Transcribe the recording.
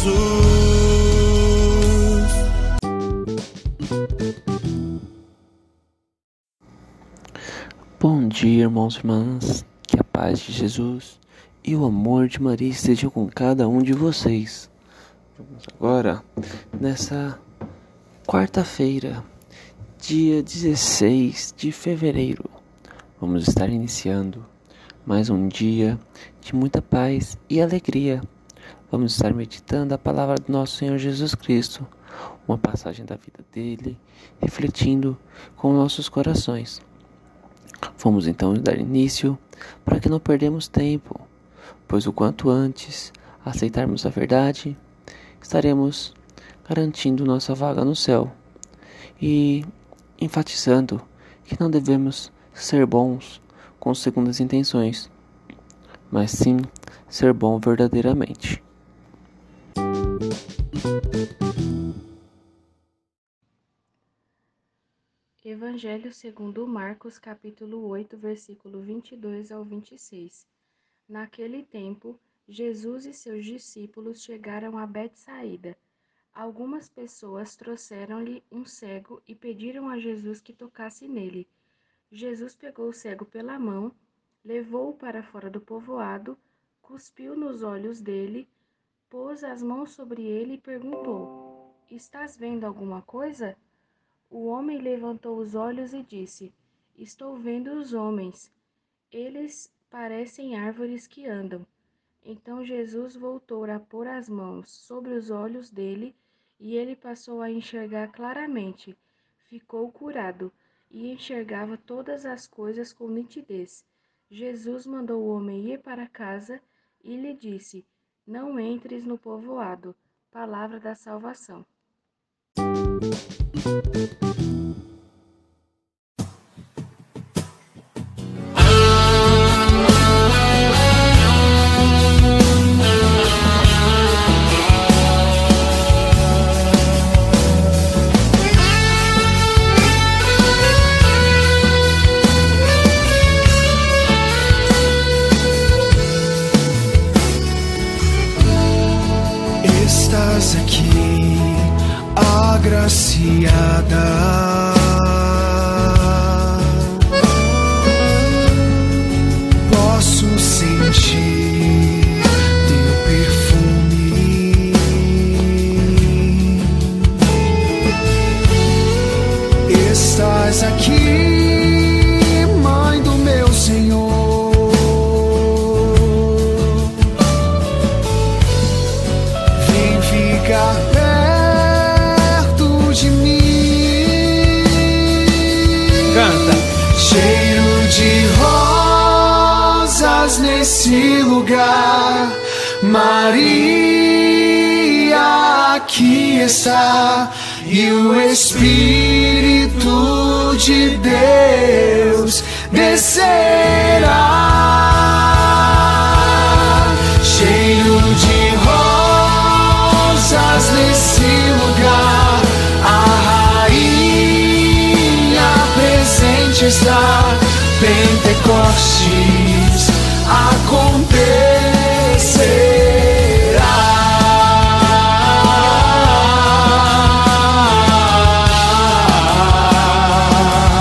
Jesus. Bom dia, irmãos e irmãs. Que a paz de Jesus e o amor de Maria estejam com cada um de vocês. Vamos agora, nessa quarta-feira, dia 16 de fevereiro, vamos estar iniciando mais um dia de muita paz e alegria. Vamos estar meditando a palavra do nosso Senhor Jesus Cristo, uma passagem da vida dele, refletindo com nossos corações. Vamos então dar início para que não perdemos tempo, pois o quanto antes aceitarmos a verdade, estaremos garantindo nossa vaga no céu e enfatizando que não devemos ser bons com segundas intenções, mas sim ser bom verdadeiramente. Evangelho segundo Marcos, capítulo 8, versículo 22 ao 26. Naquele tempo, Jesus e seus discípulos chegaram a Betsaída. Algumas pessoas trouxeram-lhe um cego e pediram a Jesus que tocasse nele. Jesus pegou o cego pela mão, levou-o para fora do povoado, cuspiu nos olhos dele, pôs as mãos sobre ele e perguntou: Estás vendo alguma coisa? O homem levantou os olhos e disse: Estou vendo os homens. Eles parecem árvores que andam. Então Jesus voltou a pôr as mãos sobre os olhos dele e ele passou a enxergar claramente. Ficou curado e enxergava todas as coisas com nitidez. Jesus mandou o homem ir para casa e lhe disse: Não entres no povoado. Palavra da salvação. Estás aqui, agraciada. Posso sentir teu perfume. Estás aqui, nesse lugar. Maria aqui está. E o Espírito de Deus descerá. Cheiro de rosas nesse lugar. A rainha presente está. Pentecoste